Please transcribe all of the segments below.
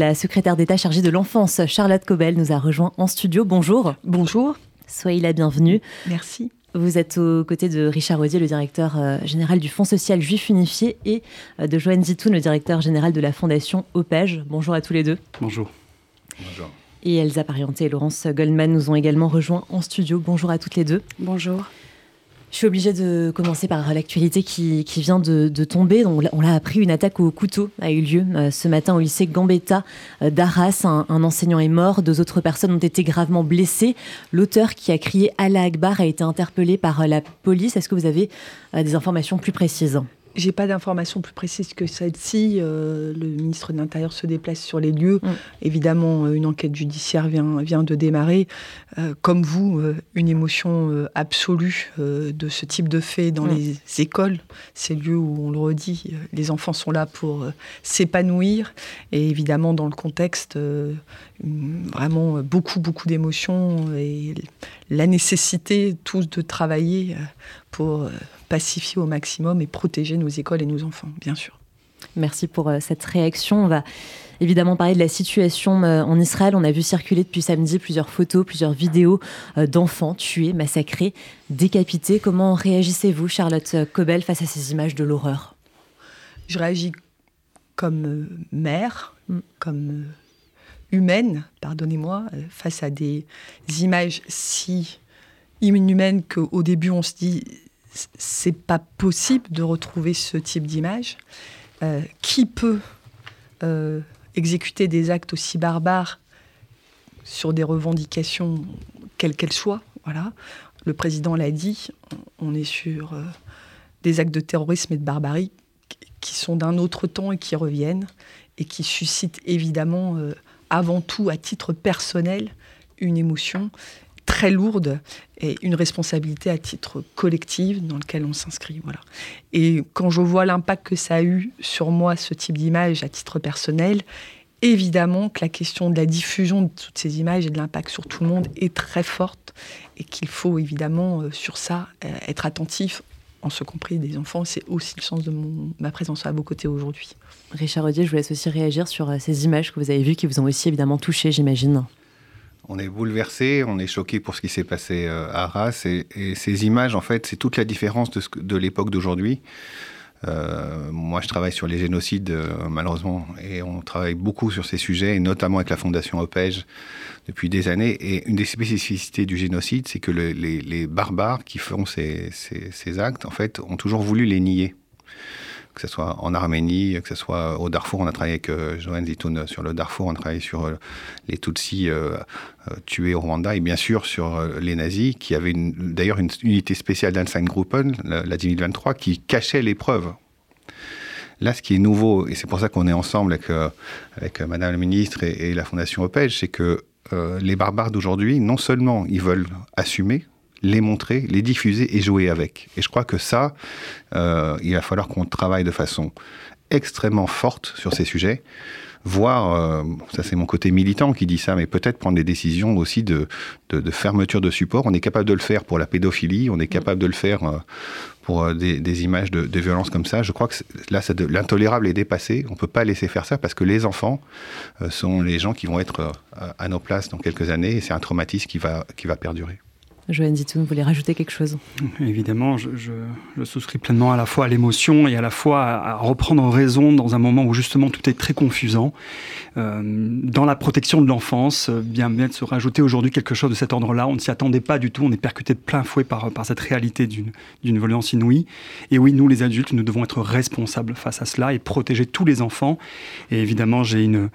La secrétaire d'État chargée de l'enfance, Charlotte Cobel, nous a rejoint en studio. Bonjour. Bonjour. Soyez la bienvenue. Merci. Vous êtes aux côtés de Richard Rodier, le directeur euh, général du Fonds social juif unifié, et euh, de Joanne Zitoun, le directeur général de la Fondation OPEJ. Bonjour à tous les deux. Bonjour. Bonjour. Et Elsa Parienté et Laurence Goldman nous ont également rejoints en studio. Bonjour à toutes les deux. Bonjour. Je suis obligée de commencer par l'actualité qui, vient de, tomber. On l'a appris, une attaque au couteau a eu lieu euh, ce matin au lycée Gambetta euh, d'Arras. Un, enseignant est mort, deux autres personnes ont été gravement blessées. L'auteur qui a crié Allah Akbar a été interpellé par euh, la police. Est-ce que vous avez des informations plus précises? J'ai pas d'informations plus précises que celle-ci. Euh, le ministre de l'Intérieur se déplace sur les lieux. Mm. Évidemment, euh, une enquête judiciaire vient, vient de démarrer. Euh, comme vous, une émotion absolue de ce type de fait dans mm. les écoles, ces lieux où, on le redit, les enfants sont là pour s'épanouir. Et évidemment, dans le contexte, vraiment beaucoup, beaucoup d'émotions et la nécessité tous de travailler pour pacifier au maximum et protéger nos écoles et nos enfants, bien sûr. Merci pour euh, cette réaction. On va évidemment parler de la situation euh, en Israël. On a vu circuler depuis samedi plusieurs photos, plusieurs vidéos euh, d'enfants tués, massacrés, décapités. Comment réagissez-vous, Charlotte Cobel, face à ces images de l'horreur? Je réagis comme mère, mm. comme humaine, pardonnez-moi, face à des images si inhumaines qu'au début on se dit c'est pas possible de retrouver ce type d'image. Euh, qui peut euh, exécuter des actes aussi barbares sur des revendications, quelles qu'elles soient Voilà. Le président l'a dit, on est sur euh, des actes de terrorisme et de barbarie qui sont d'un autre temps et qui reviennent et qui suscitent évidemment, avant tout, à titre personnel, une émotion très lourde et une responsabilité à titre collectif dans lequel on s'inscrit. Voilà. Et quand je vois l'impact que ça a eu sur moi, ce type d'image à titre personnel, évidemment que la question de la diffusion de toutes ces images et de l'impact sur tout le monde est très forte et qu'il faut évidemment euh, sur ça euh, être attentif en ce compris des enfants. C'est aussi le sens de ma présence à vos côtés aujourd'hui. Richard Rodier, je vous laisse aussi réagir sur euh, ces images que vous avez vues qui vous ont aussi évidemment touché, j'imagine on est bouleversé, on est choqué pour ce qui s'est passé euh, à Arras. Et, ces images, en fait, c'est toute la différence de, l'époque d'aujourd'hui. Euh, moi, je travaille sur les génocides, euh, malheureusement, et on travaille beaucoup sur ces sujets, et notamment avec la Fondation OPEJ depuis des années. Et une des spécificités du génocide, c'est que les, barbares qui font ces, actes, en fait, ont toujours voulu les nier que ce soit en Arménie, que ce soit au Darfour. On a travaillé avec euh, Zitoun sur le Darfour, on a travaillé sur euh, les Tutsis euh, tués au Rwanda et bien sûr sur les nazis, qui avaient d'ailleurs une unité spéciale d'Einstein-Gruppen, la, la 10023, qui cachait les preuves. Là, ce qui est nouveau, et c'est pour ça qu'on est ensemble avec, Madame la ministre et, la Fondation OPEJ, c'est que les barbares d'aujourd'hui, non seulement ils veulent assumer, les montrer, les diffuser et jouer avec. Et je crois que ça, euh, il va falloir qu'on travaille de façon extrêmement forte sur ces sujets, voire, euh, ça c'est mon côté militant qui dit ça, mais peut-être prendre des décisions aussi de, fermeture de support. On est capable de le faire pour la pédophilie, on est capable de le faire euh, pour des, images de, de, violence comme ça. Je crois que là, l'intolérable est dépassé. On ne peut pas laisser faire ça parce que les enfants sont les gens qui vont être à nos places dans quelques années et c'est un traumatisme qui va, qui va perdurer. Joanne Zitoun, voulez rajouter quelque chose? Évidemment, je, souscris pleinement à la fois à l'émotion et à la fois à, reprendre raison dans un moment où justement tout est très confusant. Euh, dans la protection de l'enfance, euh, bien bien de se rajouter aujourd'hui quelque chose de cet ordre-là. On ne s'y attendait pas du tout, on est percuté de plein fouet par, par cette réalité d'une violence inouïe. Et oui, nous les adultes, nous devons être responsables face à cela et protéger tous les enfants. Et évidemment, j'ai une,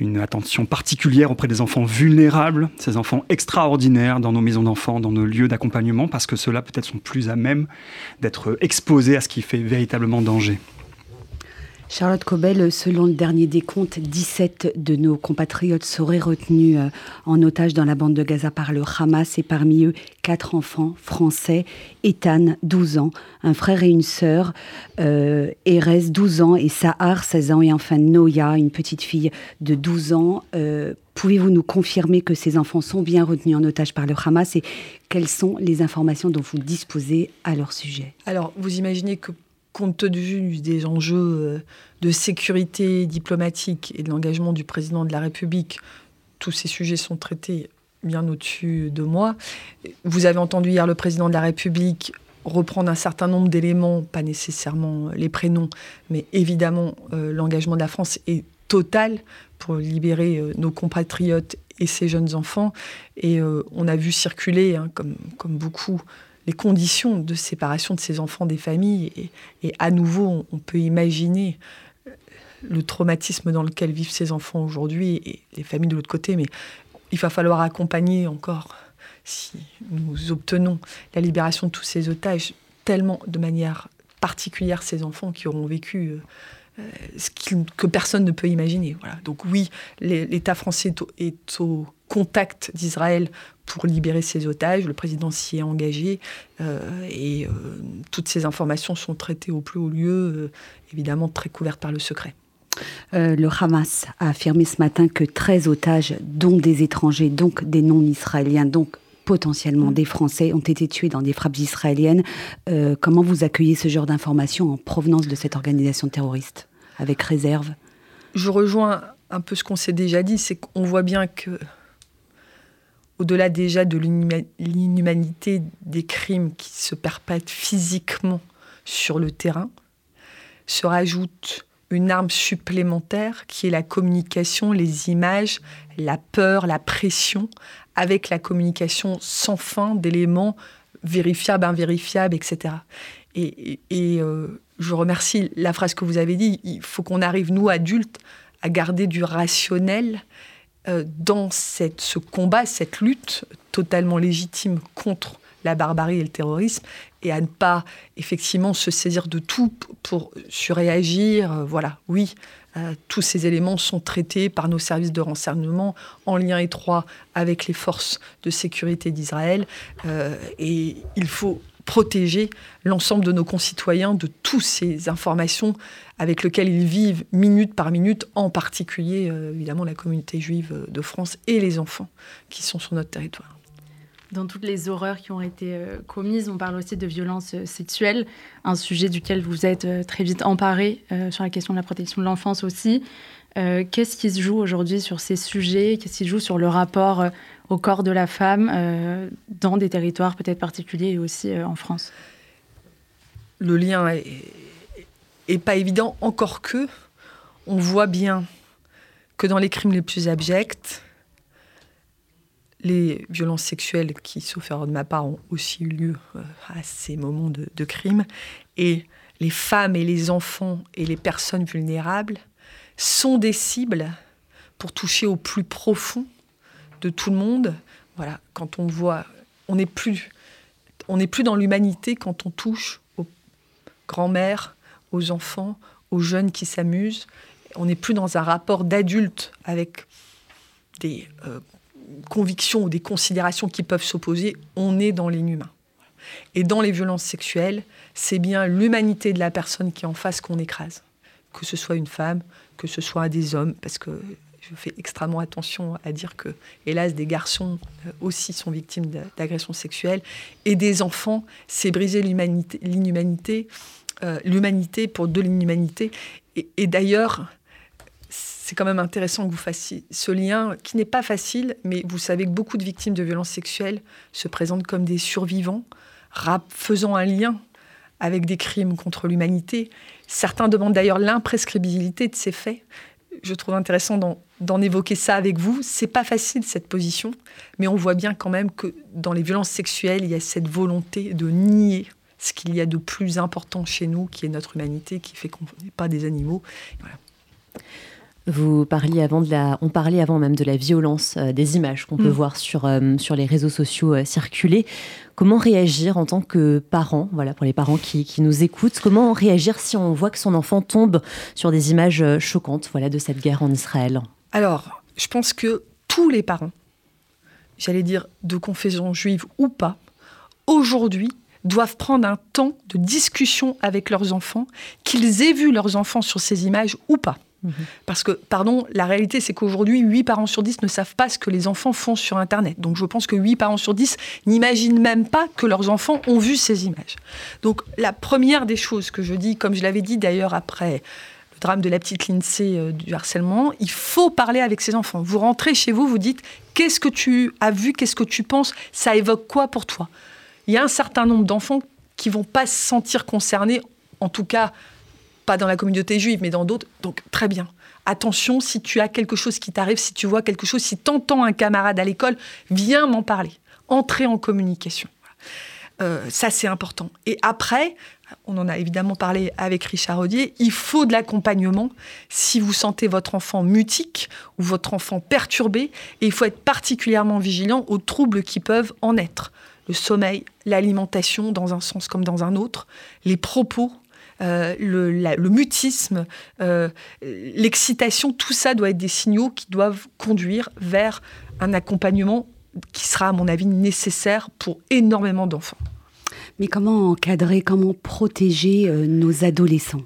une attention particulière auprès des enfants vulnérables, ces enfants extraordinaires dans nos maisons d'enfants, dans nos lieux d'accompagnement, parce que ceux-là peut-être sont plus à même d'être exposés à ce qui fait véritablement danger. Charlotte Cobel, selon le dernier décompte, 17 de nos compatriotes seraient retenus euh, en otage dans la bande de Gaza par le Hamas et parmi eux quatre enfants français, Ethan, 12 ans, un frère et une sœur, euh, Erez, 12 ans et Sahar, 16 ans et enfin Noya, une petite fille de 12 ans. Euh, pouvez-vous nous confirmer que ces enfants sont bien retenus en otage par le Hamas et quelles sont les informations dont vous disposez à leur sujet? Alors, vous imaginez que compte tenu des enjeux euh, de sécurité diplomatique et de l'engagement du président de la République, tous ces sujets sont traités bien au-dessus de moi. Vous avez entendu hier le président de la République reprendre un certain nombre d'éléments, pas nécessairement les prénoms, mais évidemment euh, l'engagement de la France est total pour libérer euh, nos compatriotes et ces jeunes enfants. Et on a vu circuler, hein, comme, comme beaucoup, les conditions de séparation de ces enfants des familles. Et, à nouveau, on, peut imaginer euh, le traumatisme dans lequel vivent ces enfants aujourd'hui et les familles de l'autre côté. Mais il va falloir accompagner encore, si nous obtenons la libération de tous ces otages, tellement de manière particulière ces enfants qui auront vécu euh, euh, ce que personne ne peut imaginer. Voilà. Donc oui, l'État français est au, contact d'Israël pour libérer ses otages. Le président s'y est engagé euh, et euh, toutes ces informations sont traitées au plus haut lieu, évidemment très couvertes par le secret. le Hamas a affirmé ce matin que 13 otages, dont des étrangers, donc des non-israéliens, donc potentiellement des Français, ont été tués dans des frappes israéliennes. Euh, comment vous accueillez ce genre d'informations en provenance de cette organisation terroriste, avec réserve? Je rejoins un peu ce qu'on s'est déjà dit, c'est qu'on voit bien que, au-delà déjà de l'inhumanité des crimes qui se perpètrent physiquement sur le terrain, se rajoute une arme supplémentaire qui est la communication, les images, la peur, la pression, avec la communication sans fin d'éléments vérifiables, invérifiables, etc. Et, euh, je remercie la phrase que vous avez dit, il faut qu'on arrive, nous, adultes, à garder du rationnel dans cette, ce combat, cette lutte totalement légitime contre la barbarie et le terrorisme, et à ne pas effectivement se saisir de tout pour surréagir. Euh, voilà, oui, euh, tous ces éléments sont traités par nos services de renseignement en lien étroit avec les forces de sécurité d'Israël. Euh, et il faut protéger l'ensemble de nos concitoyens de toutes ces informations avec lesquelles ils vivent minute par minute, en particulier évidemment la communauté juive de France et les enfants qui sont sur notre territoire dans toutes les horreurs qui ont été euh, commises. On parle aussi de violences euh, sexuelles, un sujet duquel vous êtes euh, très vite emparé sur la question de la protection de l'enfance aussi. Qu'est-ce qui se joue aujourd'hui sur ces sujets? Qu'est-ce qui se joue sur le rapport au corps de la femme dans des territoires peut-être particuliers et aussi en France Le lien est pas évident, encore que on voit bien que dans les crimes les plus abjects, les violences sexuelles qui, sauf erreur de ma part, ont aussi eu lieu euh, à ces moments de, crime. Et les femmes et les enfants et les personnes vulnérables sont des cibles pour toucher au plus profond de tout le monde. Voilà, quand on voit, on n'est plus, on n'est plus dans l'humanité quand on touche aux grands-mères, aux enfants, aux jeunes qui s'amusent. On n'est plus dans un rapport d'adulte avec des euh, convictions ou des considérations qui peuvent s'opposer, on est dans l'inhumain. Et dans les violences sexuelles, c'est bien l'humanité de la personne qui est en face qu'on écrase. Que ce soit une femme, que ce soit des hommes, parce que je fais extrêmement attention à dire que, hélas, des garçons euh, aussi sont victimes d'agressions sexuelles. Et des enfants, c'est briser l'inhumanité, euh, l'humanité pour de l'inhumanité. et d'ailleurs, c'est quand même intéressant que vous fassiez ce lien qui n'est pas facile, mais vous savez que beaucoup de victimes de violences sexuelles se présentent comme des survivants, faisant un lien avec des crimes contre l'humanité. Certains demandent d'ailleurs l'imprescriptibilité de ces faits. Je trouve intéressant d'en évoquer ça avec vous. C'est pas facile cette position, mais on voit bien quand même que dans les violences sexuelles, il y a cette volonté de nier ce qu'il y a de plus important chez nous, qui est notre humanité, qui fait qu'on n'est pas des animaux. Voilà. Vous parliez avant de la, on parlait avant même de la violence euh, des images qu'on peut mm. voir sur, euh, sur les réseaux sociaux euh, circuler. Comment réagir en tant que parent, voilà, pour les parents qui, qui, nous écoutent, comment réagir si on voit que son enfant tombe sur des images choquantes, voilà, de cette guerre en Israël? Alors, je pense que tous les parents, j'allais dire de confession juive ou pas, aujourd'hui doivent prendre un temps de discussion avec leurs enfants, qu'ils aient vu leurs enfants sur ces images ou pas Mhm. Parce que, pardon, la réalité, c'est qu'aujourd'hui, 8 parents sur 10 ne savent pas ce que les enfants font sur Internet. Donc je pense que 8 parents sur 10 n'imaginent même pas que leurs enfants ont vu ces images. Donc la première des choses que je dis, comme je l'avais dit d'ailleurs après le drame de la petite Lindsay euh, du harcèlement, il faut parler avec ses enfants. Vous rentrez chez vous, vous dites, qu'est-ce que tu as vu, qu'est-ce que tu penses, ça évoque quoi pour toi? Il y a un certain nombre d'enfants qui vont pas se sentir concernés, en tout cas pas dans la communauté juive, mais dans d'autres. Donc très bien. Attention, si tu as quelque chose qui t'arrive, si tu vois quelque chose, si tu entends un camarade à l'école, viens m'en parler. Entrer en communication. Euh, ça, c'est important. Et après, on en a évidemment parlé avec Richard Audier, il faut de l'accompagnement si vous sentez votre enfant mutique ou votre enfant perturbé, et il faut être particulièrement vigilant aux troubles qui peuvent en être. Le sommeil, l'alimentation dans un sens comme dans un autre, les propos, euh, le, mutisme, euh, l'excitation, tout ça doit être des signaux qui doivent conduire vers un accompagnement qui sera, à mon avis, nécessaire pour énormément d'enfants. Mais comment encadrer, comment protéger euh, nos adolescents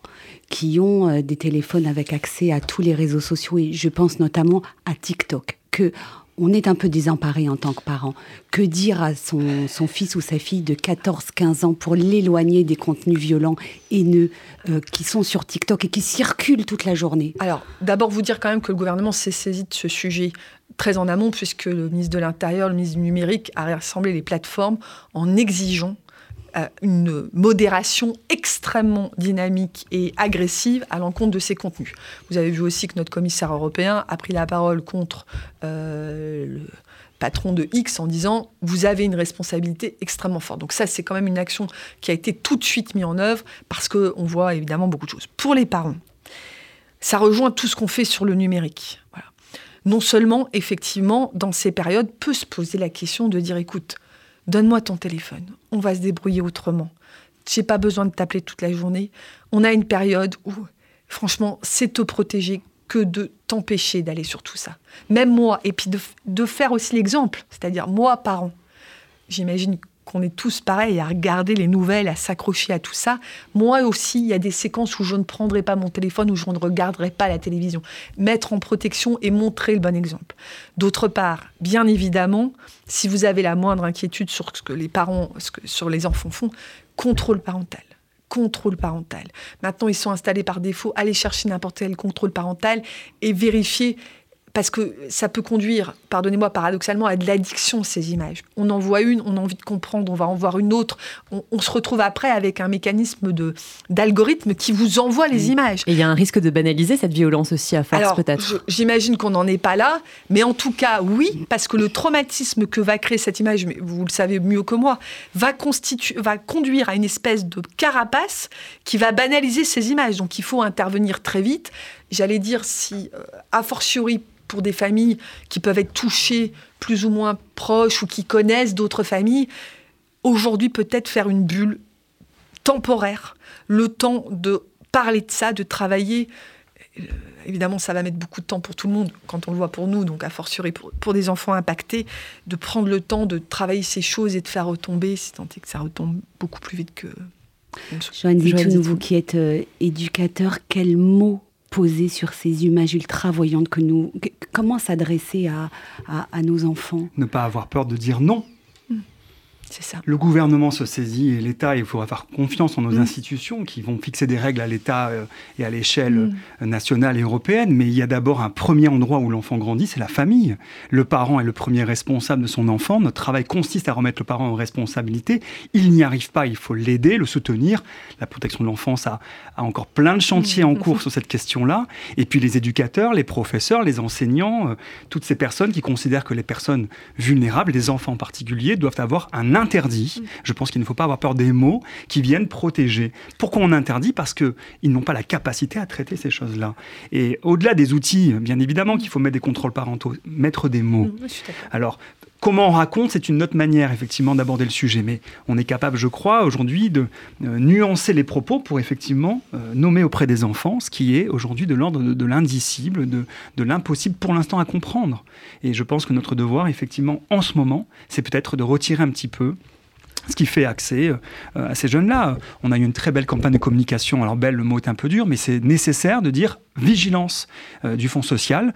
qui ont des téléphones avec accès à tous les réseaux sociaux et je pense notamment à TikTok que on est un peu désemparé en tant que parent. Que dire à son, fils ou sa fille de 14-15 ans pour l'éloigner des contenus violents, haineux, euh, qui sont sur TikTok et qui circulent toute la journée? Alors, d'abord vous dire quand même que le gouvernement s'est saisi de ce sujet très en amont, puisque le ministre de l'Intérieur, le ministre du Numérique, a rassemblé les plateformes en exigeant euh, une modération extrêmement dynamique et agressive à l'encontre de ces contenus. Vous avez vu aussi que notre commissaire européen a pris la parole contre euh, le patron de X en disant vous avez une responsabilité extrêmement forte. Donc ça, c'est quand même une action qui a été tout de suite mise en œuvre parce qu'on voit évidemment beaucoup de choses. Pour les parents, ça rejoint tout ce qu'on fait sur le numérique. Non seulement, effectivement, dans ces périodes, peut se poser la question de dire écoute, donne-moi ton téléphone, on va se débrouiller autrement. J'ai pas besoin de t'appeler toute la journée. On a une période où, franchement, c'est te protéger que de t'empêcher d'aller sur tout ça. Même moi, et puis de, de faire aussi l'exemple, c'est-à-dire moi, parent. J'imagine qu'on est tous pareils à regarder les nouvelles, à s'accrocher à tout ça. Moi aussi, il y a des séquences où je ne prendrai pas mon téléphone, où je ne regarderai pas la télévision. Mettre en protection et montrer le bon exemple. D'autre part, bien évidemment, si vous avez la moindre inquiétude sur ce que les parents, ce que, sur les enfants font, contrôle parental contrôle parental. Maintenant, ils sont installés par défaut. Allez chercher n'importe quel contrôle parental et vérifier parce que ça peut conduire, pardonnez-moi paradoxalement, à de l'addiction, ces images. On en voit une, on a envie de comprendre, on va en voir une autre. On, se retrouve après avec un mécanisme de, d'algorithme qui vous envoie les images. Et il y a un risque de banaliser cette violence aussi à force, peut-être. J'imagine qu'on n'en est pas là, mais en tout cas, oui, parce que le traumatisme que va créer cette image, mais vous le savez mieux que moi, va, constituer, va conduire à une espèce de carapace qui va banaliser ces images. Donc il faut intervenir très vite. J'allais dire si, euh, a fortiori, pour des familles qui peuvent être touchées plus ou moins proches ou qui connaissent d'autres familles, aujourd'hui peut-être faire une bulle temporaire, le temps de parler de ça, de travailler. Euh, évidemment, ça va mettre beaucoup de temps pour tout le monde quand on le voit pour nous, donc a fortiori pour, pour des enfants impactés, de prendre le temps de travailler ces choses et de faire retomber, si tant est que ça retombe beaucoup plus vite que. Joanne Zitoun, vous qui êtes euh, éducateur, quels mots poser sur ces images ultra voyantes que nous. Comment s'adresser à, à, nos enfants? Ne pas avoir peur de dire non. Ça. Le gouvernement se saisit et l'État, il faut avoir confiance en nos mm. institutions qui vont fixer des règles à l'État euh, et à l'échelle mm. euh, nationale et européenne. Mais il y a d'abord un premier endroit où l'enfant grandit, c'est la famille. Le parent est le premier responsable de son enfant. Notre travail consiste à remettre le parent en responsabilité. Il n'y arrive pas, il faut l'aider, le soutenir. La protection de l'enfance a, a, encore plein de chantiers en mm. cours sur cette question-là. Et puis les éducateurs, les professeurs, les enseignants, euh, toutes ces personnes qui considèrent que les personnes vulnérables, les enfants en particulier, doivent avoir un interdit. Je pense qu'il ne faut pas avoir peur des mots qui viennent protéger. Pourquoi on interdit? Parce qu'ils n'ont pas la capacité à traiter ces choses-là. Et au-delà des outils, bien évidemment qu'il faut mettre des contrôles parentaux, mettre des mots. Alors, Comment on raconte, c'est une autre manière effectivement d'aborder le sujet, mais on est capable, je crois, aujourd'hui de euh, nuancer les propos pour effectivement euh, nommer auprès des enfants ce qui est aujourd'hui de l'ordre de, l'indicible, de, l'impossible pour l'instant à comprendre. Et je pense que notre devoir, effectivement, en ce moment, c'est peut-être de retirer un petit peu ce qui fait accès euh, à ces jeunes-là. On a eu une très belle campagne de communication. Alors belle, le mot est un peu dur, mais c'est nécessaire de dire vigilance du Fonds social,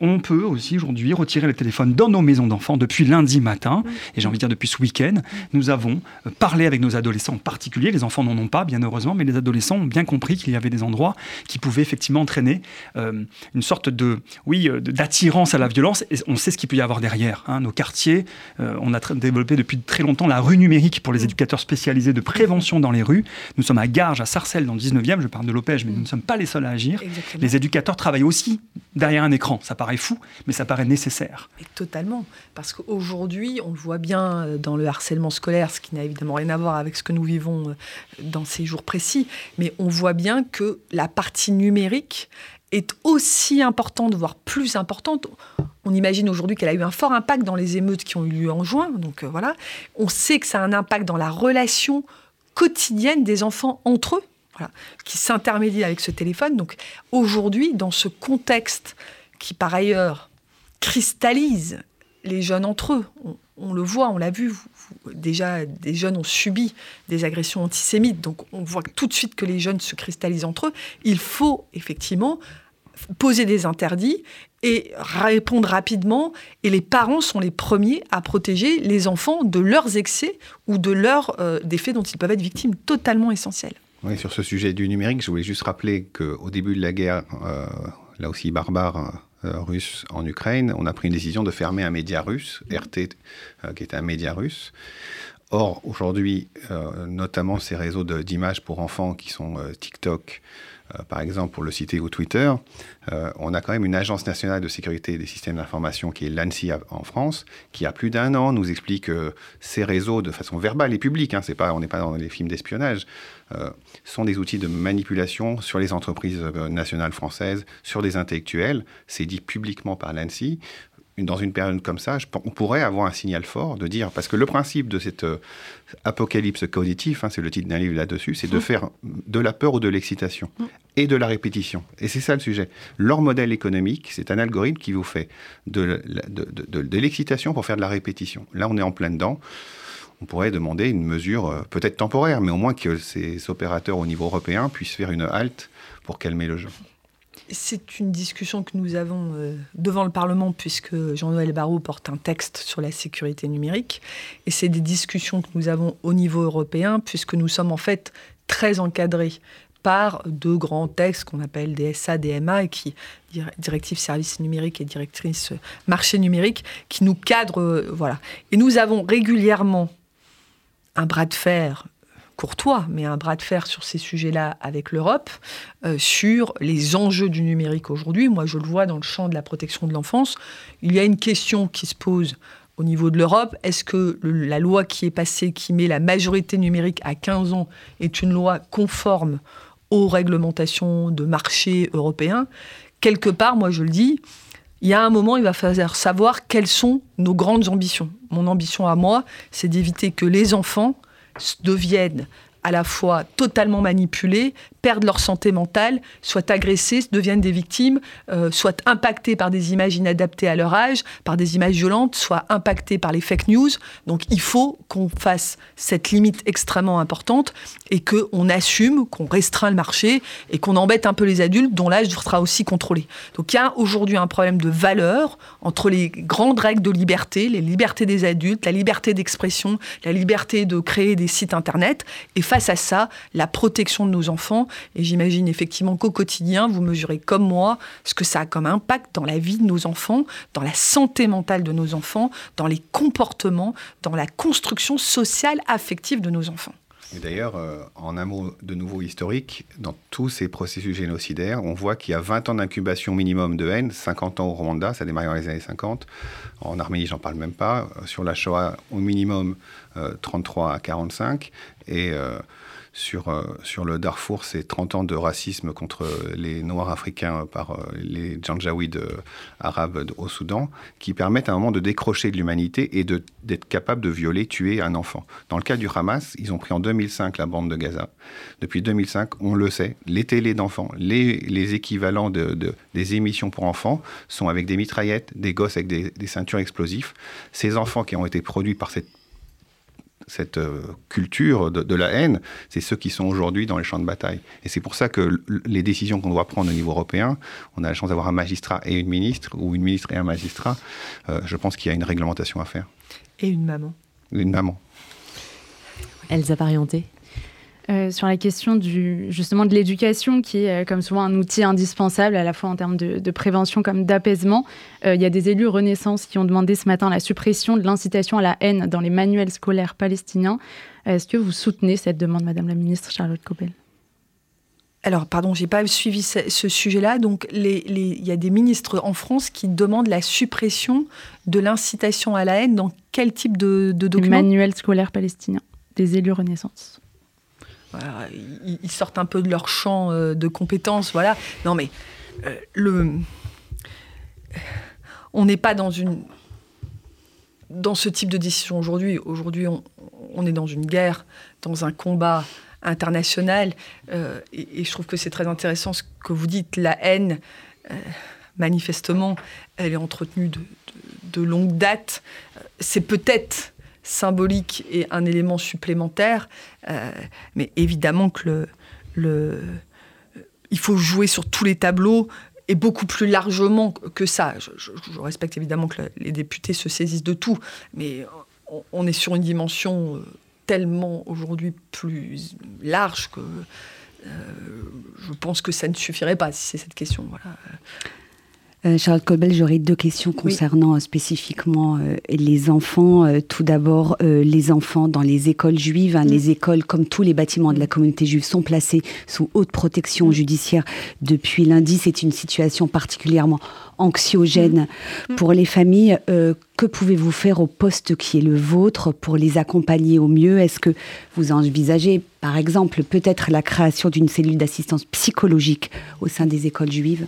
on peut aussi aujourd'hui retirer le téléphone dans nos maisons d'enfants depuis lundi matin, et j'ai envie de dire depuis ce week-end. Nous avons parlé avec nos adolescents en particulier, les enfants n'en ont pas bien heureusement, mais les adolescents ont bien compris qu'il y avait des endroits qui pouvaient effectivement entraîner une sorte de, oui, d'attirance à la violence, et on sait ce qu'il peut y avoir derrière. Hein. Nos quartiers, on a développé depuis très longtemps la rue numérique pour les éducateurs spécialisés de prévention dans les rues. Nous sommes à Garges, à Sarcelles, dans le 19e, je parle de l'Opège, mais nous ne sommes pas les seuls à agir. Les éducateurs travaillent aussi derrière un écran. Ça paraît fou, mais ça paraît nécessaire. totalement. Parce qu'aujourd'hui, on le voit bien dans le harcèlement scolaire, ce qui n'a évidemment rien à voir avec ce que nous vivons euh, dans ces jours précis, mais on voit bien que la partie numérique est aussi importante, voire plus importante. On imagine aujourd'hui qu'elle a eu un fort impact dans les émeutes qui ont eu lieu en juin. Donc euh, voilà, on sait que ça a un impact dans la relation quotidienne des enfants entre eux, qui s'intermédient avec ce téléphone. Donc aujourd'hui, dans ce contexte qui par ailleurs cristallise les jeunes entre eux, on, le voit, on l'a vu, déjà des jeunes ont subi des agressions antisémites, donc on voit tout de suite que les jeunes se cristallisent entre eux. Il faut effectivement poser des interdits et répondre rapidement. Et les parents sont les premiers à protéger les enfants de leurs excès ou de leurs euh, des faits dont ils peuvent être victimes, totalement essentiels. Sur ce sujet du numérique, je voulais juste rappeler qu'au début de la guerre, euh, là aussi barbare, euh, russe en Ukraine, on a pris une décision de fermer un média russe, RT, qui était un média russe. Or, aujourd'hui, notamment ces réseaux d'images pour enfants qui sont TikTok, euh, par exemple, pour le citer ou Twitter, euh, on a quand même une agence nationale de sécurité des systèmes d'information qui est l'ANSI en France, qui a plus d'un an nous explique que ces réseaux, de façon verbale et publique, hein, pas, on n'est pas dans les films d'espionnage, euh, sont des outils de manipulation sur les entreprises nationales françaises, sur des intellectuels. C'est dit publiquement par l'ANSI dans une période comme ça, on pourrait avoir un signal fort de dire, parce que le principe de cette euh, apocalypse cognitif, hein, c'est le titre d'un livre là-dessus, c'est de mmh. faire de la peur ou de l'excitation mmh. et de la répétition. Et c'est ça le sujet. Leur modèle économique, c'est un algorithme qui vous fait de, de, l'excitation pour faire de la répétition. Là, on est en plein dedans. On pourrait demander une mesure euh, peut-être temporaire, mais au moins que ces opérateurs au niveau européen puissent faire une halte pour calmer le jeu. C'est une discussion que nous avons euh, devant le Parlement puisque Jean-Noël Barrot porte un texte sur la sécurité numérique. Et c'est des discussions que nous avons au niveau européen puisque nous sommes en fait très encadrés par deux grands textes qu'on appelle DSA, DMA, et qui, directive services numériques et directrice marché numérique, qui nous cadrent. Euh, voilà. Et nous avons régulièrement un bras de fer courtois, mais un bras de fer sur ces sujets-là avec l'Europe, euh, sur les enjeux du numérique aujourd'hui. Moi, je le vois dans le champ de la protection de l'enfance. Il y a une question qui se pose au niveau de l'Europe. Est-ce que la loi qui est passée, qui met la majorité numérique à 15 ans, est une loi conforme aux réglementations de marché européens Quelque part, moi je le dis, il y a un moment, il va falloir savoir quelles sont nos grandes ambitions. Mon ambition à moi, c'est d'éviter que les enfants deviennent à la fois totalement manipulés, perdent leur santé mentale, soient agressés, deviennent des victimes, euh, soient impactés par des images inadaptées à leur âge, par des images violentes, soient impactés par les fake news. Donc il faut qu'on fasse cette limite extrêmement importante et qu'on assume, qu'on restreint le marché et qu'on embête un peu les adultes dont l'âge sera aussi contrôlé. Donc il y a aujourd'hui un problème de valeur entre les grandes règles de liberté, les libertés des adultes, la liberté d'expression, la liberté de créer des sites internet et face à ça, la protection de nos enfants. Et j'imagine effectivement qu'au quotidien, vous mesurez comme moi ce que ça a comme impact dans la vie de nos enfants, dans la santé mentale de nos enfants, dans les comportements, dans la construction sociale, affective de nos enfants. Et d'ailleurs, euh, en un mot de nouveau historique, dans tous ces processus génocidaires, on voit qu'il y a 20 ans d'incubation minimum de haine, 50 ans au Rwanda, ça démarre dans les années 50. En Arménie, j'en parle même pas. Euh, sur la Shoah, au minimum 33 euh, à 45. Et sur, euh, sur le Darfour, c'est 30 ans de racisme contre les Noirs africains par euh, les Janjaouides euh, arabes au Soudan, qui permettent à un moment de décrocher de l'humanité et d'être capable de violer, tuer un enfant. Dans le cas du Hamas, ils ont pris en 2005 la bande de Gaza. Depuis 2005, on le sait, les télés d'enfants, les, les, équivalents de, des émissions pour enfants sont avec des mitraillettes, des gosses avec des, des ceintures explosifs. Ces enfants qui ont été produits par cette cette euh, culture de, la haine, c'est ceux qui sont aujourd'hui dans les champs de bataille. Et c'est pour ça que les décisions qu'on doit prendre au niveau européen, on a la chance d'avoir un magistrat et une ministre, ou une ministre et un magistrat, euh, je pense qu'il y a une réglementation à faire. Et une maman. Une maman. Elsa Parienté euh, sur la question du, justement de l'éducation, qui est euh, comme souvent un outil indispensable à la fois en termes de, prévention comme d'apaisement. Euh, il y a des élus Renaissance qui ont demandé ce matin la suppression de l'incitation à la haine dans les manuels scolaires palestiniens. Est-ce que vous soutenez cette demande, Madame la Ministre Charlotte Copel alors, pardon, j'ai pas suivi ce, sujet-là. Donc, il les, y a des ministres en France qui demandent la suppression de l'incitation à la haine dans quel type de, de document Manuel scolaire palestinien des élus Renaissance ils, sortent un peu de leur champ euh, de compétences, voilà. Non, mais euh, on n'est pas dans une dans ce type de décision aujourd'hui. Aujourd'hui, on, est dans une guerre, dans un combat international, euh, et, je trouve que c'est très intéressant ce que vous dites. La haine, manifestement, elle est entretenue de longue date. C'est peut-être symbolique et un élément supplémentaire. Euh, mais évidemment que le, il faut jouer sur tous les tableaux et beaucoup plus largement que ça. Je, respecte évidemment que les députés se saisissent de tout, mais on, est sur une dimension euh, tellement aujourd'hui plus large que euh, je pense que ça ne suffirait pas si c'est cette question. Voilà. Euh, Charlotte Colbel, j'aurais deux questions concernant euh, spécifiquement euh, les enfants. tout d'abord, les enfants dans les écoles juives. Hein, mm. Les écoles, comme tous les bâtiments de la communauté juive, sont placés sous haute protection mm. judiciaire depuis lundi. C'est une situation particulièrement anxiogène mm. pour les familles. que pouvez-vous faire au poste qui est le vôtre pour les accompagner au mieux? Est-ce que vous envisagez, par exemple, peut-être la création d'une cellule d'assistance psychologique au sein des écoles juives?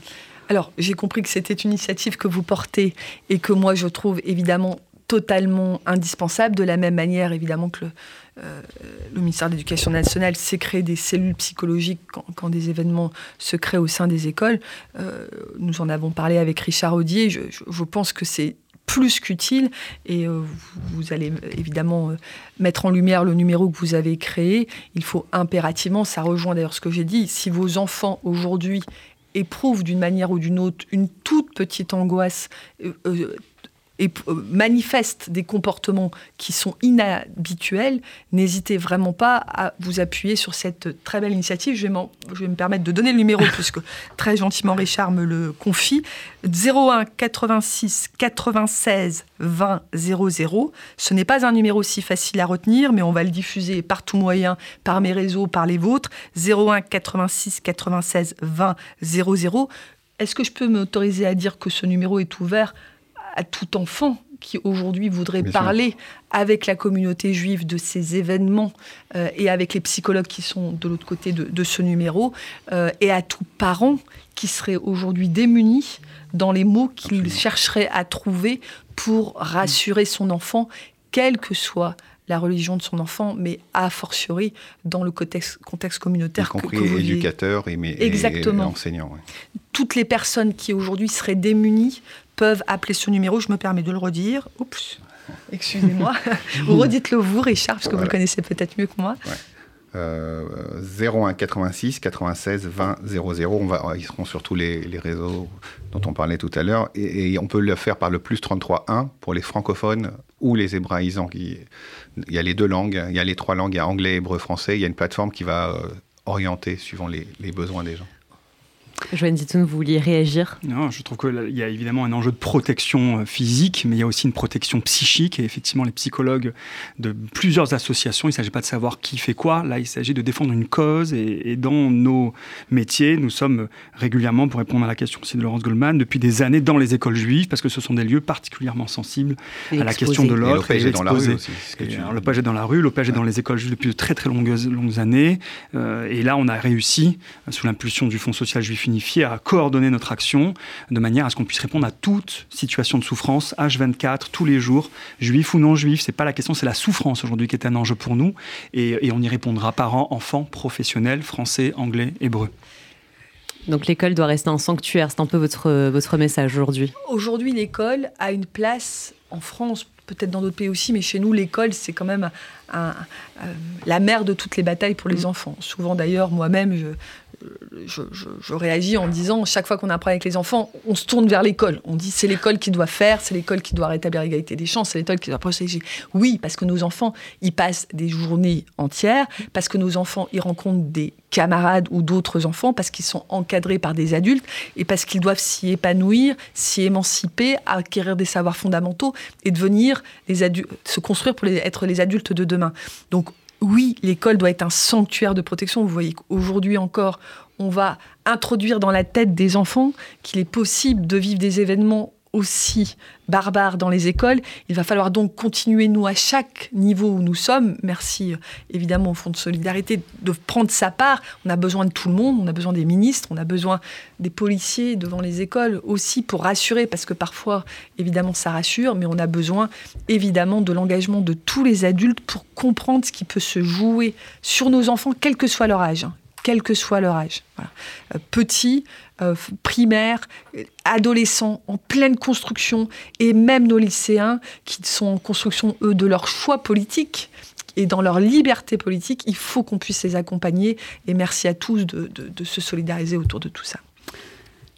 Alors, j'ai compris que c'était une initiative que vous portez et que moi, je trouve évidemment totalement indispensable, de la même manière évidemment que le, euh, ministère de l'Éducation nationale s'est créé des cellules psychologiques quand, des événements se créent au sein des écoles. Euh, nous en avons parlé avec Richard Audier. Je, pense que c'est plus qu'utile et euh, vous, allez évidemment mettre en lumière le numéro que vous avez créé. Il faut impérativement, ça rejoint d'ailleurs ce que j'ai dit, si vos enfants aujourd'hui éprouve d'une manière ou d'une autre une toute petite angoisse euh, euh, et euh, manifeste des comportements qui sont inhabituels, n'hésitez vraiment pas à vous appuyer sur cette très belle initiative. Je vais, je vais me permettre de donner le numéro puisque très gentiment Richard me le confie. 01 86 96 20 00. Ce n'est pas un numéro si facile à retenir, mais on va le diffuser par tout moyen, par mes réseaux, par les vôtres. 01 86 96 20 00. Est-ce que je peux m'autoriser à dire que ce numéro est ouvert à tout enfant qui aujourd'hui voudrait parler avec la communauté juive de ces événements euh, et avec les psychologues qui sont de l'autre côté de, ce numéro, euh, et à tout parent qui serait aujourd'hui démuni dans les mots qu'il chercherait à trouver pour rassurer son enfant, quelle que soit la religion de son enfant, mais a fortiori dans le contexte, contexte communautaire. Y compris que, éducateurs et, Exactement. enseignants. Toutes les personnes qui aujourd'hui seraient démunies peuvent appeler ce numéro. Je me permets de le redire. Oups, excusez-moi. vous redites-le vous, Richard, parce que vous le connaissez peut-être mieux que moi. Euh, 01 86 96 20 00. On va, ils seront sur tous les, réseaux dont on parlait tout à l'heure. Et, on peut le faire par le plus 33 1 pour les francophones ou les hébraïsants. il y a les deux langues, il y a les trois langues, il y a anglais, hébreu, français. Il y a une plateforme qui va euh, orienter suivant les besoins des gens. Joanne Zitoun, vous vouliez réagir? Non, je trouve qu'il y a évidemment un enjeu de protection euh, physique, mais il y a aussi une protection psychique. Et effectivement, les psychologues de plusieurs associations, il ne s'agit pas de savoir qui fait quoi. Là, il s'agit de défendre une cause. Et, dans nos métiers, nous sommes régulièrement, pour répondre à la question aussi de Laurence Goldman, depuis des années dans les écoles juives, parce que ce sont des lieux particulièrement sensibles à la question de l'autre. L'OPEJ est dans la rue aussi. L'OPEJ est dans la rue, l'OPEJ est dans les écoles juives depuis de très très longues, longues années. Euh, et là, on a réussi, sous l'impulsion du Fonds social juif unifié à coordonner notre action de manière à ce qu'on puisse répondre à toute situation de souffrance, H24, tous les jours, juif ou non juif. C'est pas la question, c'est la souffrance aujourd'hui qui est un enjeu pour nous. Et, et on y répondra parents, enfants, professionnels, français, anglais, hébreu. Donc l'école doit rester un sanctuaire, c'est un peu votre, votre message aujourd'hui. Aujourd'hui, l'école a une place en France peut-être dans d'autres pays aussi, mais chez nous, l'école, c'est quand même la mère de toutes les batailles pour les mmh. enfants. Souvent d'ailleurs, moi-même, je, je, réagis en disant, chaque fois qu'on a un problème avec les enfants, on se tourne vers l'école. On dit, c'est l'école qui doit faire, c'est l'école qui doit rétablir l'égalité des chances, c'est l'école qui doit protéger. Oui, parce que nos enfants, ils passent des journées entières, parce que nos enfants, ils rencontrent des camarades ou d'autres enfants, parce qu'ils sont encadrés par des adultes, et parce qu'ils doivent s'y épanouir, s'y émanciper, acquérir des savoirs fondamentaux, et devenir les adultes, se construire pour être les adultes de demain. Donc, oui, l'école doit être un sanctuaire de protection. Vous voyez qu'aujourd'hui encore, on va introduire dans la tête des enfants qu'il est possible de vivre des événements aussi barbares dans les écoles. Il va falloir donc continuer, nous, à chaque niveau où nous sommes, merci euh, évidemment au Fonds de solidarité, de prendre sa part. On a besoin de tout le monde, on a besoin des ministres, on a besoin des policiers devant les écoles aussi pour rassurer, parce que parfois, évidemment, ça rassure, mais on a besoin évidemment de l'engagement de tous les adultes pour comprendre ce qui peut se jouer sur nos enfants, quel que soit leur âge. Hein quel que soit leur âge. Euh, petits, euh, primaires, adolescents, en pleine construction, et même nos lycéens qui sont en construction, eux, de leur choix politique et dans leur liberté politique, il faut qu'on puisse les accompagner. Et merci à tous de se solidariser autour de tout ça.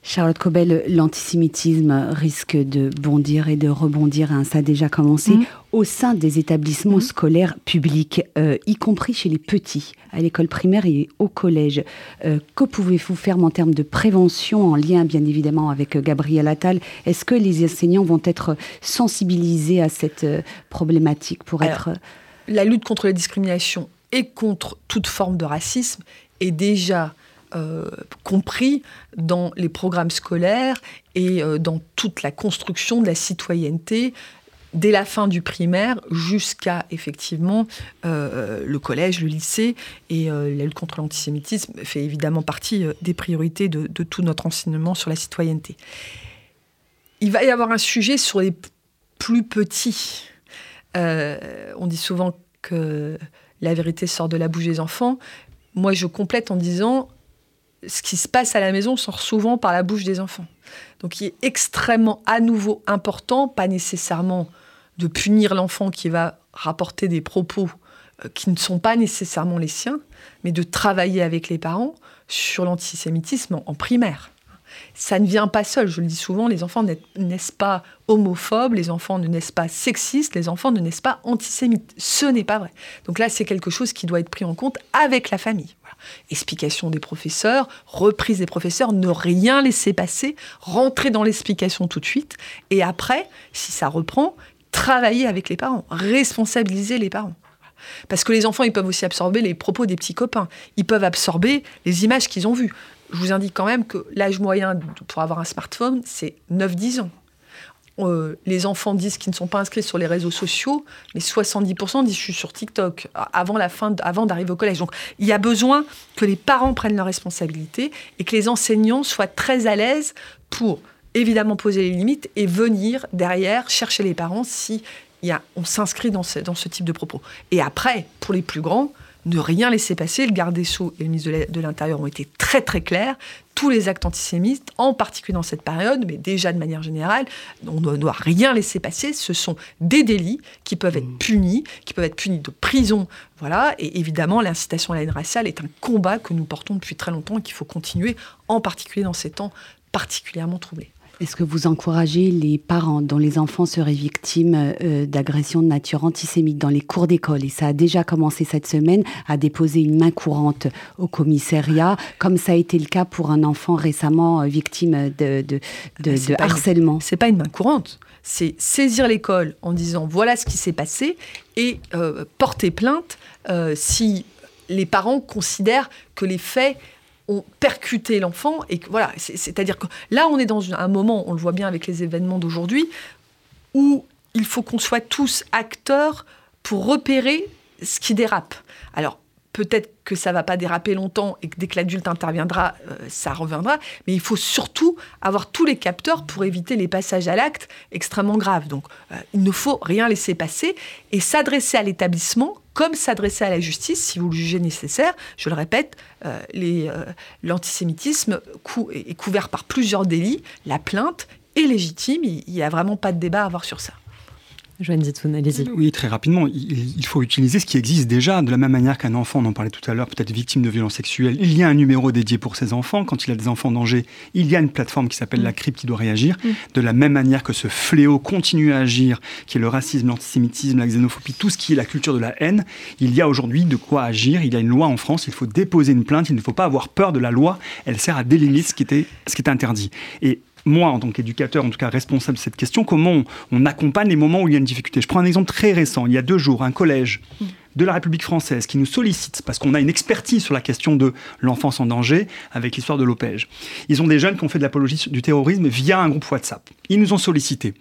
Charlotte Cobel, l'antisémitisme risque de bondir et de rebondir, hein, ça a déjà commencé, mm. au sein des établissements mm. scolaires publics, euh, y compris chez les petits, à l'école primaire et au collège. Euh, que pouvez-vous faire en termes de prévention, en lien bien évidemment avec euh, Gabriel Attal? Est-ce que les enseignants vont être sensibilisés à cette problématique pour être... La lutte contre la discrimination et contre toute forme de racisme est déjà euh, compris dans les programmes scolaires et euh, dans toute la construction de la citoyenneté dès la fin du primaire jusqu'à effectivement euh, le collège, le lycée. Et la lutte contre l'antisémitisme fait évidemment partie des priorités de, tout notre enseignement sur la citoyenneté. Il va y avoir un sujet sur les plus petits. on dit souvent que la vérité sort de la bouche des enfants. Moi, je complète en disant ce qui se passe à la maison sort souvent par la bouche des enfants. Donc il est extrêmement à nouveau important, pas nécessairement de punir l'enfant qui va rapporter des propos euh, qui ne sont pas nécessairement les siens, mais de travailler avec les parents sur l'antisémitisme en primaire ça ne vient pas seul. Je le dis souvent, les enfants naissent pas homophobes, les enfants ne naissent pas sexistes, les enfants ne naissent pas antisémites. Ce n'est pas vrai. Donc là, c'est quelque chose qui doit être pris en compte avec la famille. Explication des professeurs, reprise des professeurs, ne rien laisser passer, rentrer dans l'explication tout de suite, et après, si ça reprend, travailler avec les parents, responsabiliser les parents. Parce que les enfants, ils peuvent aussi absorber les propos des petits copains. Ils peuvent absorber les images qu'ils ont vues je vous indique quand même que l'âge moyen pour avoir un smartphone, c'est 9-10 ans. Euh, les enfants disent qu'ils ne sont pas inscrits sur les réseaux sociaux, mais 70% disent je suis sur TikTok avant la fin, avant d'arriver au collège. Donc il y a besoin que les parents prennent leurs responsabilités et que les enseignants soient très à l'aise pour évidemment poser les limites et venir derrière chercher les parents si on s'inscrit dans ce, dans ce type de propos. Et après, pour les plus grands, ne rien laisser passer. Le garde des Sceaux et le ministre de l'Intérieur ont été très très clairs. Tous les actes antisémites, en particulier dans cette période, mais déjà de manière générale, on ne doit rien laisser passer. Ce sont des délits qui peuvent être mmh. punis, qui peuvent être punis de prison. Voilà. Et évidemment, l'incitation à la haine raciale est un combat que nous portons depuis très longtemps et qu'il faut continuer, en particulier dans ces temps particulièrement troublés. Est-ce que vous encouragez les parents dont les enfants seraient victimes euh, d'agressions de nature antisémite dans les cours d'école, et ça a déjà commencé cette semaine, à déposer une main courante au commissariat, comme ça a été le cas pour un enfant récemment euh, victime de, de, de, de harcèlement. C'est pas une main courante. C'est saisir l'école en disant voilà ce qui s'est passé et euh, porter plainte si les parents considèrent que les faits ont percuté l'enfant. Et voilà, c'est-à-dire que là, on est dans un moment, on le voit bien avec les événements d'aujourd'hui, où il faut qu'on soit tous acteurs pour repérer ce qui dérape. Alors, peut-être que ça va pas déraper longtemps et que dès que l'adulte interviendra, euh, ça reviendra. Mais il faut surtout avoir tous les capteurs pour éviter les passages à l'acte extrêmement graves. Donc, euh, il ne faut rien laisser passer et s'adresser à l'établissement comme s'adresser à la justice si vous le jugez nécessaire. Je le répète, euh, l'antisémitisme est couvert par plusieurs délits. La plainte est légitime. Il n'y a vraiment pas de débat à avoir sur ça. Joanne Zitoun, allez-y. Oui, très rapidement. Il, faut utiliser ce qui existe déjà. De la même manière qu'un enfant, on en parlait tout à l'heure, peut-être victime de violences sexuelles, il y a un numéro dédié pour ses enfants. Quand il a des enfants en danger, il y a une plateforme qui s'appelle la CRIP qui doit réagir. Mm. De la même manière que ce fléau continue à agir, qui est le racisme, l'antisémitisme, la xénophobie, tout ce qui est la culture de la haine, il y a aujourd'hui de quoi agir. Il y a une loi en France, il faut déposer une plainte, il ne faut pas avoir peur de la loi. Elle sert à délimiter ce qui était, ce qui était interdit. Et moi, en tant qu'éducateur, en tout cas responsable de cette question, comment on, accompagne les moments où il y a une difficulté. Je prends un exemple très récent. Il y a deux jours, un collège mm. De la République française qui nous sollicite parce qu'on a une expertise sur la question de l'enfance en danger avec l'histoire de l'OPEJ. Ils ont des jeunes qui ont fait de l'apologie du terrorisme via un groupe WhatsApp. Ils nous ont sollicité.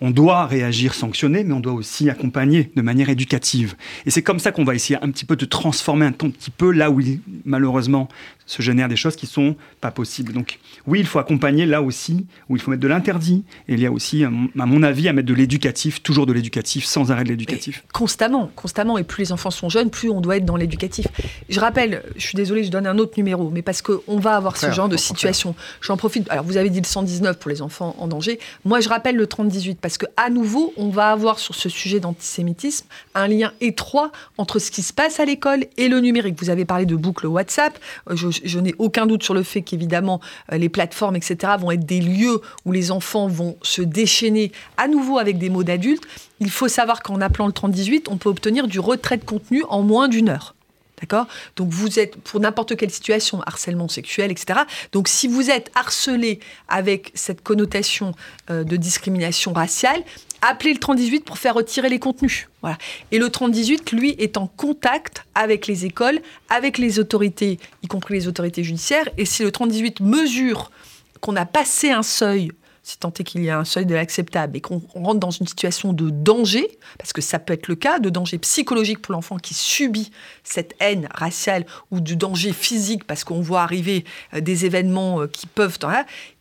On doit réagir, sanctionner, mais on doit aussi accompagner de manière éducative. Et c'est comme ça qu'on va essayer un petit peu de transformer un petit peu là où malheureusement se génèrent des choses qui sont pas possibles. Donc oui, il faut accompagner là aussi, où il faut mettre de l'interdit, et il y a aussi, à mon avis, à mettre de l'éducatif, toujours de l'éducatif, sans arrêt de l'éducatif. Constamment, constamment, et plus enfants sont jeunes, plus on doit être dans l'éducatif. Je rappelle, je suis désolée, je donne un autre numéro, mais parce qu'on va avoir ce genre de situation. J'en profite, alors vous avez dit le 119 pour les enfants en danger, moi je rappelle le 3018, parce que à nouveau, on va avoir sur ce sujet d'antisémitisme un lien étroit entre ce qui se passe à l'école et le numérique. Vous avez parlé de boucle WhatsApp, je je, n'ai aucun doute sur le fait qu'évidemment, euh, les plateformes, etc., vont être des lieux où les enfants vont se déchaîner à nouveau avec des mots d'adultes. Il faut savoir qu'en appelant le 3018, on peut obtenir du retrait de contenu en moins d'une heure. D'accord? Donc vous êtes, pour n'importe quelle situation, harcèlement sexuel, etc. Donc si vous êtes harcelé avec cette connotation euh, de discrimination raciale, appelez le 3018 pour faire retirer les contenus. Voilà. Et le 3018, lui, est en contact avec les écoles, avec les autorités, y compris les autorités judiciaires. Et si le 3018 mesure qu'on a passé un seuil, si tant est qu'il y a un seuil de l'acceptable, et qu'on rentre dans une situation de danger, parce que ça peut être le cas, de danger psychologique pour l'enfant qui subit cette haine raciale, ou du danger physique, parce qu'on voit arriver euh, des événements euh, qui peuvent...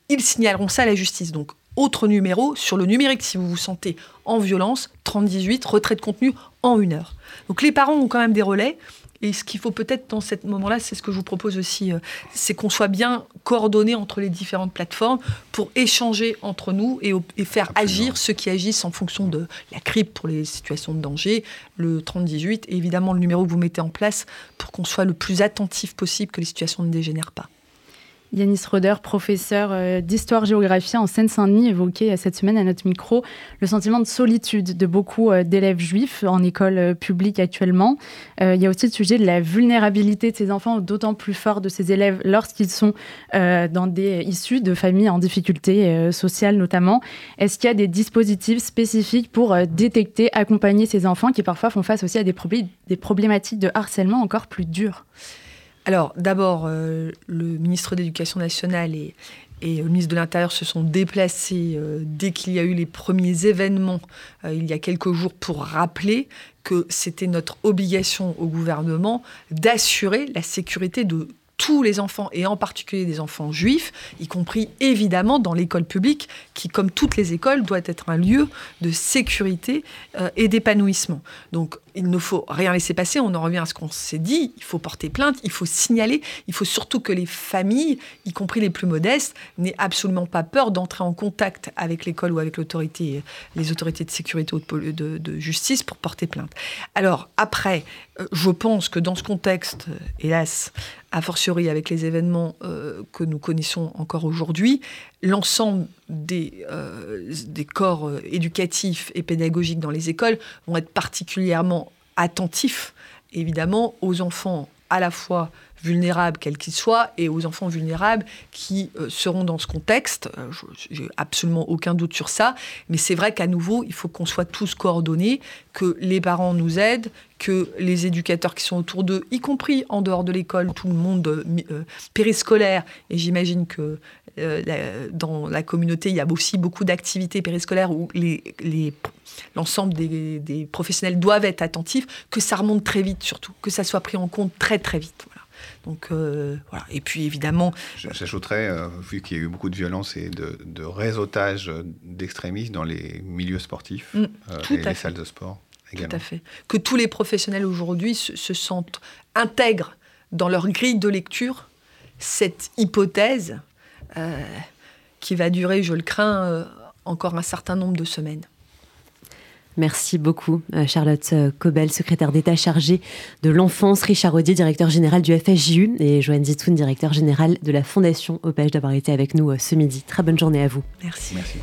Ils signaleront ça à la justice. Donc autre numéro sur le numérique si vous vous sentez en violence, 3018, retrait de contenu en une heure. Donc les parents ont quand même des relais. Et ce qu'il faut peut-être dans ce moment-là, c'est ce que je vous propose aussi, euh, c'est qu'on soit bien coordonné entre les différentes plateformes pour échanger entre nous et, faire agir ceux qui agissent en fonction de la CRIP pour les situations de danger, le 3018 et évidemment le numéro que vous mettez en place pour qu'on soit le plus attentif possible que les situations ne dégénèrent pas. Yanis Roder, professeur euh, d'histoire-géographie en Seine-Saint-Denis, évoquait euh, cette semaine à notre micro le sentiment de solitude de beaucoup euh, d'élèves juifs en école publique actuellement. il y a aussi le sujet de la vulnérabilité de ces enfants, d'autant plus fort de ces élèves lorsqu'ils sont dans des issus de familles en difficulté sociale notamment. Est-ce qu'il y a des dispositifs spécifiques pour détecter, accompagner ces enfants qui parfois font face aussi à des, des problématiques de harcèlement encore plus dures? Alors, d'abord, euh, le ministre de l'Éducation nationale et, le ministre de l'Intérieur se sont déplacés euh, dès qu'il y a eu les premiers événements, euh, il y a quelques jours, pour rappeler que c'était notre obligation au gouvernement d'assurer la sécurité de tous les enfants, et en particulier des enfants juifs, y compris évidemment dans l'école publique, qui, comme toutes les écoles, doit être un lieu de sécurité et d'épanouissement. Donc il ne faut rien laisser passer. On en revient à ce qu'on s'est dit. Il faut porter plainte, il faut signaler. Il faut surtout que les familles, y compris les plus modestes, n'aient absolument pas peur d'entrer en contact avec l'école ou avec les autorités de sécurité ou de, justice pour porter plainte. Alors après, euh, je pense que dans ce contexte, euh, hélas, a fortiori avec les événements euh, que nous connaissons encore aujourd'hui, l'ensemble des corps éducatifs et pédagogiques dans les écoles vont être particulièrement attentifs, évidemment, aux enfants à la fois vulnérables quels qu'ils soient et aux enfants vulnérables qui euh, seront dans ce contexte. Euh, j'ai absolument aucun doute sur ça. Mais c'est vrai qu'à nouveau, il faut qu'on soit tous coordonnés, que les parents nous aident, que les éducateurs qui sont autour d'eux, y compris en dehors de l'école, tout le monde euh, périscolaire, et j'imagine que dans la communauté, il y a aussi beaucoup d'activités périscolaires où l'ensemble des, des, professionnels doivent être attentifs, que ça remonte très vite surtout, que ça soit pris en compte très très vite. Donc euh, voilà. Et puis évidemment. J'ajouterais, euh, vu qu'il y a eu beaucoup de violence et de, réseautage d'extrémistes dans les milieux sportifs mm, euh, et les salles de sport. Également. Tout à fait. Que tous les professionnels aujourd'hui se, sentent intègrent dans leur grille de lecture cette hypothèse qui va durer, je le crains, encore un certain nombre de semaines. Merci beaucoup, euh, Charlotte euh, Cobel, secrétaire d'État chargée de l'enfance, Richard Audier, directeur général du FSJU, et Joanne Zitoun, directeur général de la Fondation Opège, d'avoir été avec nous ce midi. Très bonne journée à vous. Merci. Merci.